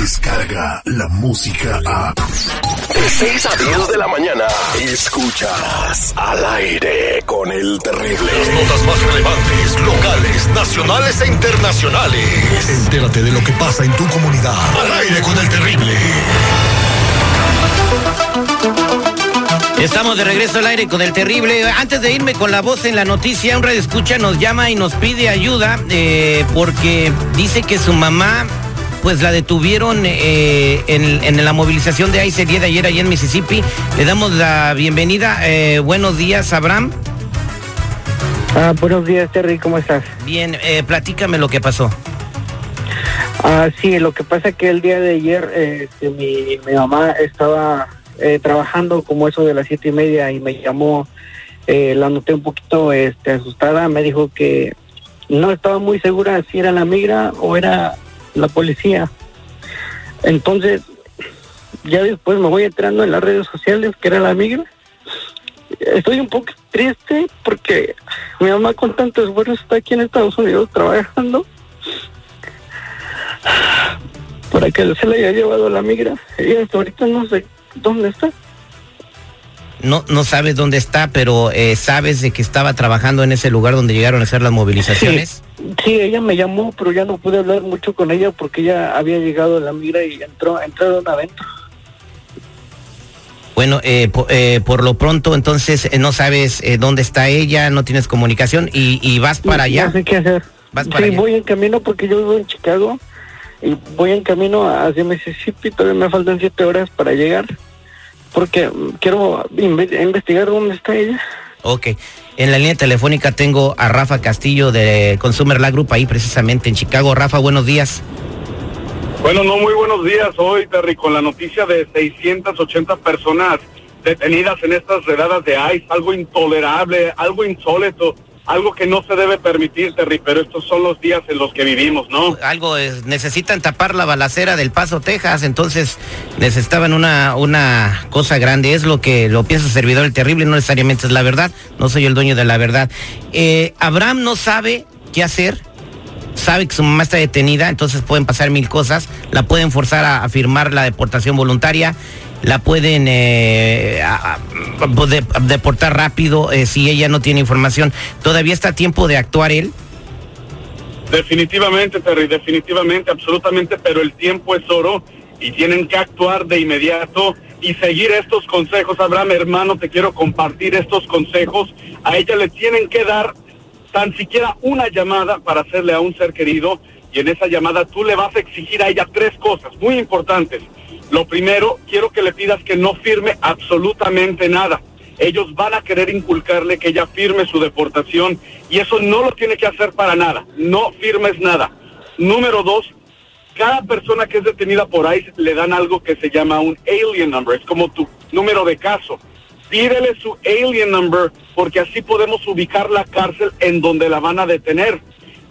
llega la música a... De 6 a 10 de la mañana, escuchas al aire con el terrible. Las notas más relevantes, locales, nacionales e internacionales. Entérate de lo que pasa en tu comunidad. Al aire con el terrible. Estamos de regreso al aire con el terrible. Antes de irme con la voz en la noticia, un radio escucha nos llama y nos pide ayuda eh, porque dice que su mamá pues la detuvieron eh, en, la movilización de ICE de ayer allá en Mississippi. Le damos la bienvenida. Eh, buenos días, Abraham. Ah, buenos días, Terry, ¿cómo estás? Bien, platícame lo que pasó. Ah, sí, lo que pasa es que el día de ayer este, mi, mi mamá estaba eh, trabajando como eso de las siete y media y me llamó, eh, la noté un poquito este, asustada, me dijo que no estaba muy segura si era la migra o era la policía. Entonces, ya después me voy entrando en las redes sociales que era la migra. Estoy un poco triste porque mi mamá con tanto esfuerzo está aquí en Estados Unidos trabajando para que se le haya llevado la migra. Y hasta ahorita no sé ¿Dónde está? No, no sabes dónde está, pero eh, sabes de que estaba trabajando en ese lugar donde llegaron a hacer las movilizaciones. Sí, ella me llamó, pero ya no pude hablar mucho con ella porque ella había llegado a la mira y entró, entraron adentro. Bueno, eh, eh, por lo pronto entonces no sabes dónde está ella, no tienes comunicación y, vas para allá. No sé qué hacer. sí, voy en camino porque yo vivo en Chicago y voy en camino hacia Mississippi, todavía me faltan siete horas para llegar, porque quiero investigar dónde está ella. Ok. En la línea telefónica tengo a Rafa Castillo de Consumer La Group ahí precisamente en Chicago. Rafa, buenos días. Bueno, no muy buenos días hoy, Terry, con la noticia de 680 personas detenidas en estas redadas de ICE, algo intolerable, algo insólito algo que no se debe permitir, Terry, pero estos son los días en los que vivimos, ¿no? Algo es, necesitan tapar la balacera del Paso, Texas, entonces necesitaban una, una cosa grande, es lo que lo piensa servidor el terrible, no necesariamente es la verdad, no soy el dueño de la verdad. Eh, Abraham no sabe qué hacer, sabe que su mamá está detenida, entonces pueden pasar mil cosas, la pueden forzar a firmar la deportación voluntaria la pueden eh, deportar rápido eh, si ella no tiene información. ¿Todavía está a tiempo de actuar él? Definitivamente, Terry, definitivamente, absolutamente, pero el tiempo es oro y tienen que actuar de inmediato y seguir estos consejos. Abraham, hermano, te quiero compartir estos consejos. A ella le tienen que dar tan siquiera una llamada para hacerle a un ser querido y en esa llamada tú le vas a exigir a ella tres cosas muy importantes. Lo primero, quiero que le pidas que no firme absolutamente nada. Ellos van a querer inculcarle que ella firme su deportación y eso no lo tiene que hacer para nada. No firmes nada. Número dos, cada persona que es detenida por ahí le dan algo que se llama un alien number. Es como tu número de caso. Pídele su alien number porque así podemos ubicar la cárcel en donde la van a detener.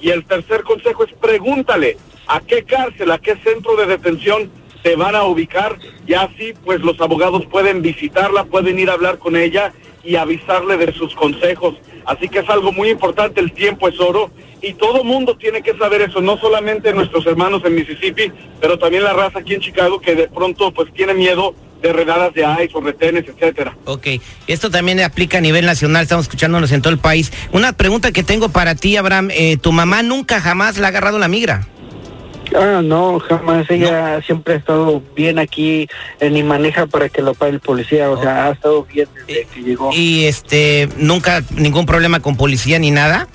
Y el tercer consejo es pregúntale a qué cárcel, a qué centro de detención se van a ubicar y así pues los abogados pueden visitarla, pueden ir a hablar con ella y avisarle de sus consejos. Así que es algo muy importante, el tiempo es oro y todo mundo tiene que saber eso, no solamente nuestros hermanos en Mississippi, pero también la raza aquí en Chicago que de pronto pues tiene miedo de redadas de ICE o retenes, etcétera. Ok, esto también aplica a nivel nacional, estamos escuchándonos en todo el país. Una pregunta que tengo para ti, Abraham, eh, ¿tu mamá nunca jamás le ha agarrado la migra? Ah, no, jamás. Ella siempre ha estado bien aquí, eh, ni maneja para que lo pague el policía. O sea, ha estado bien desde que llegó. ¿Y este, nunca ningún problema con policía ni nada?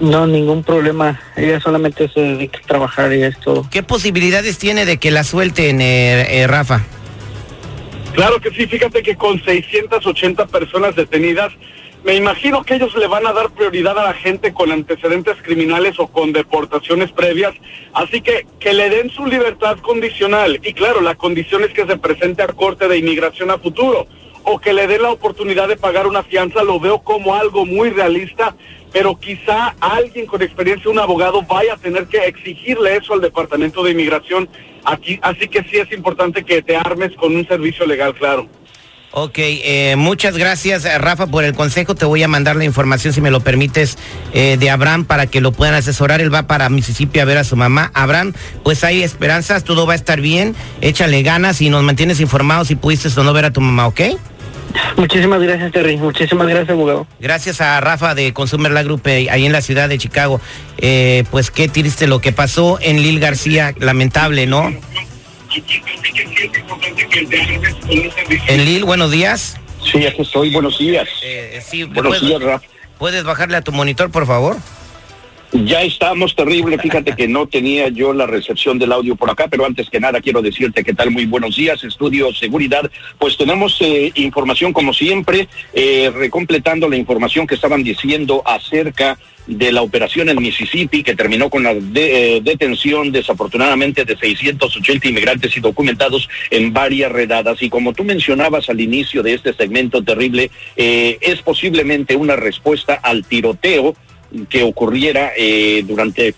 No, ningún problema. Ella solamente se dedica a trabajar y es todo. ¿Qué posibilidades tiene de que la suelten, eh, eh, Rafa? Claro que sí, fíjate que con 680 personas detenidas, me imagino que ellos le van a dar prioridad a la gente con antecedentes criminales o con deportaciones previas, así que que le den su libertad condicional. Y claro, la condición es que se presente a corte de inmigración a futuro o que le den la oportunidad de pagar una fianza, lo veo como algo muy realista, pero quizá alguien con experiencia, un abogado, vaya a tener que exigirle eso al Departamento de Inmigración aquí, así que sí es importante que te armes con un servicio legal, claro. Ok, eh, muchas gracias eh, Rafa por el consejo. Te voy a mandar la información, si me lo permites, eh, de Abraham para que lo puedan asesorar. Él va para Mississippi a ver a su mamá. Abraham, pues hay esperanzas, todo va a estar bien. Échale ganas y nos mantienes informados si pudiste o no ver a tu mamá, ¿ok? Muchísimas gracias, Terry. Muchísimas gracias, abogado. Gracias a Rafa de Consumer La Group eh, ahí en la ciudad de Chicago. Eh, pues qué triste lo que pasó en Lil García, lamentable, ¿no? En Lil, buenos días. Sí, aquí estoy. Buenos días. Eh, sí, Buenos ¿puedes, días, Rafa. ¿Puedes bajarle a tu monitor, por favor? Ya estamos terrible. Fíjate que no tenía yo la recepción del audio por acá, pero antes que nada quiero decirte qué tal. Muy buenos días, Estudio Seguridad. Pues tenemos eh, información como siempre, eh, recompletando la información que estaban diciendo acerca de la operación en Mississippi que terminó con la de- eh, detención desafortunadamente de 680 inmigrantes y documentados en varias redadas. Y como tú mencionabas al inicio de este segmento terrible, es posiblemente una respuesta al tiroteo que ocurriera eh, durante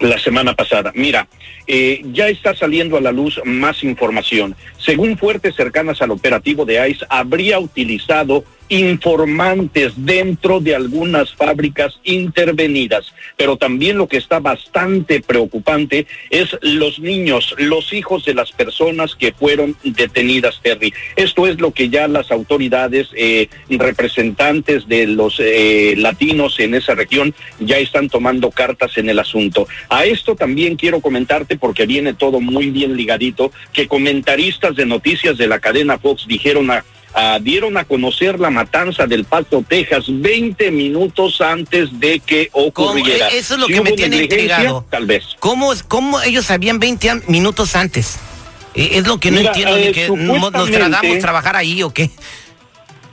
la semana pasada. Mira, eh, ya está saliendo a la luz más información. Según fuentes cercanas al operativo de ICE, habría utilizado informantes dentro de algunas fábricas intervenidas. Pero también lo que está bastante preocupante es los niños, los hijos de las personas que fueron detenidas, Terry. Esto es lo que ya las autoridades, eh, representantes de los eh, latinos en esa región, ya están tomando cartas en el asunto. A esto también quiero comentarte, porque viene todo muy bien ligadito, que comentaristas de noticias de la cadena Fox dijeron a ah, dieron a conocer la matanza del Paso, Texas, 20 minutos antes de que ocurriera. Eh, eso es lo Si que me tiene intrigado. Tal vez. ¿Cómo, cómo ellos sabían 20 an- minutos antes? Eh, es lo que no Mira, entiendo, eh, de que no- nos tratamos trabajar ahí o qué.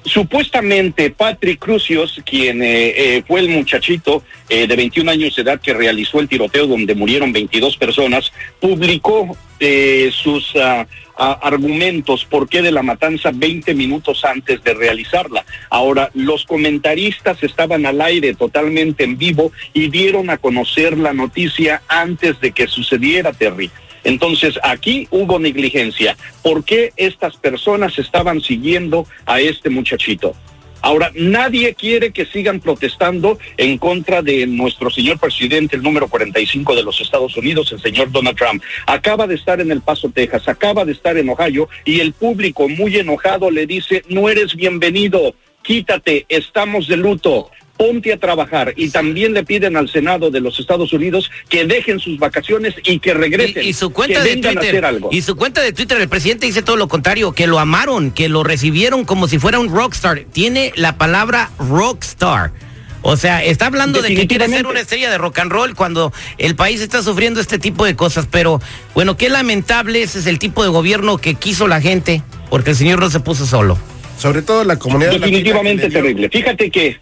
Supuestamente Patrick Crucios, quien eh, eh, fue el muchachito eh, de 21 años de edad que realizó el tiroteo donde murieron 22 personas, publicó eh, sus ah, argumentos por qué de la matanza 20 minutos antes de realizarla. Ahora, los comentaristas estaban al aire totalmente en vivo y dieron a conocer la noticia antes de que sucediera, Terry. Entonces, aquí hubo negligencia. ¿Por qué estas personas estaban siguiendo a este muchachito? Ahora, nadie quiere que sigan protestando en contra de nuestro señor presidente, el número 45 de los Estados Unidos, el señor Donald Trump. Acaba de estar en El Paso, Texas, acaba de estar en Ohio y el público muy enojado le dice, no eres bienvenido, quítate, estamos de luto. Ponte a trabajar y también le piden al Senado de los Estados Unidos que dejen sus vacaciones y que regresen. Y, y su cuenta que de Twitter, algo. y su cuenta de Twitter, el presidente dice todo lo contrario, que lo amaron, que lo recibieron como si fuera un rockstar. Tiene la palabra rockstar. O sea, está hablando de que quiere ser una estrella de rock and roll cuando el país está sufriendo este tipo de cosas. Pero bueno, qué lamentable ese es el tipo de gobierno que quiso la gente, porque el señor no se puso solo. Sobre todo la comunidad latina Definitivamente que le dio- terrible. Fíjate que...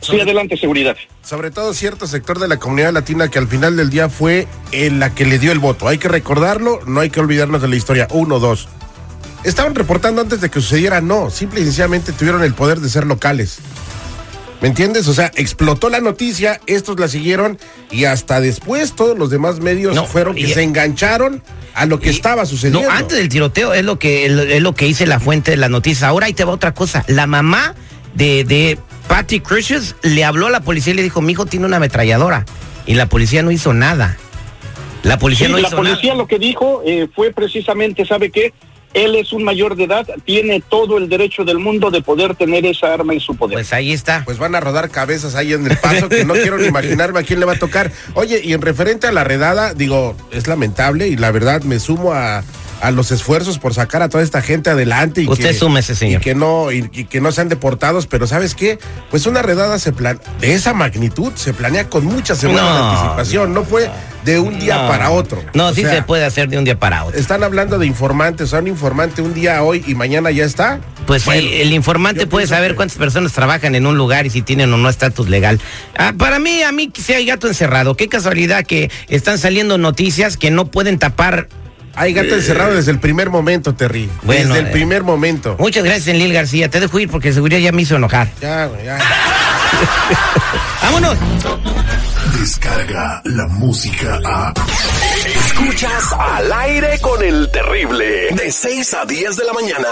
Sí, Sobre- adelante, seguridad. sobre todo cierto sector de la comunidad latina que al final del día fue en la que le dio el voto. Hay que recordarlo, no hay que olvidarnos de la historia. Uno, dos. Estaban reportando antes de que sucediera, no, simple y sencillamente tuvieron el poder de ser locales. ¿Me entiendes? O sea, explotó la noticia, estos la siguieron y hasta después todos los demás medios No, fueron que y- se engancharon a lo que Y- estaba sucediendo. No, antes del tiroteo es lo que es lo que dice la fuente de las noticias. Ahora ahí te va otra cosa. La mamá de, de Patrick Crucius le habló a la policía y le dijo, mi hijo tiene una ametralladora. Y la policía no hizo nada. La policía Sí, no la hizo policía nada. lo que dijo eh, fue precisamente, ¿sabe qué? Él es un mayor de edad, tiene todo el derecho del mundo de poder tener esa arma en su poder. Pues ahí está. Pues van a rodar cabezas ahí en el paso que no quiero ni imaginarme a quién le va a tocar. Oye, y en referente a la redada, digo, es lamentable y la verdad me sumo a, a los esfuerzos por sacar a toda esta gente adelante. Y Usted que, súmese, señor. Y que no, y, y que no sean deportados, pero ¿sabes qué? Pues una redada se plan de esa magnitud se planea con muchas semanas de anticipación, no fue de un día No. para otro. No, O sí sea, se puede hacer de un día para otro. Están hablando de informantes, o sea, un informante un día hoy y mañana ya está. Pues Bueno, el informante puede saber que- cuántas personas trabajan en un lugar y si tienen o no estatus legal. Ah, para mí, a mí si hay gato encerrado. Qué casualidad que están saliendo noticias que no pueden tapar. Hay gato encerrado desde el primer momento, Terry. Bueno, desde el eh. primer momento. Muchas gracias, Enlil García. Te dejo ir porque seguridad ya me hizo enojar. Ya, güey, ya. ¡Vámonos! Descarga la música a. Escuchas al aire con el terrible. De 6 a 10 de la mañana.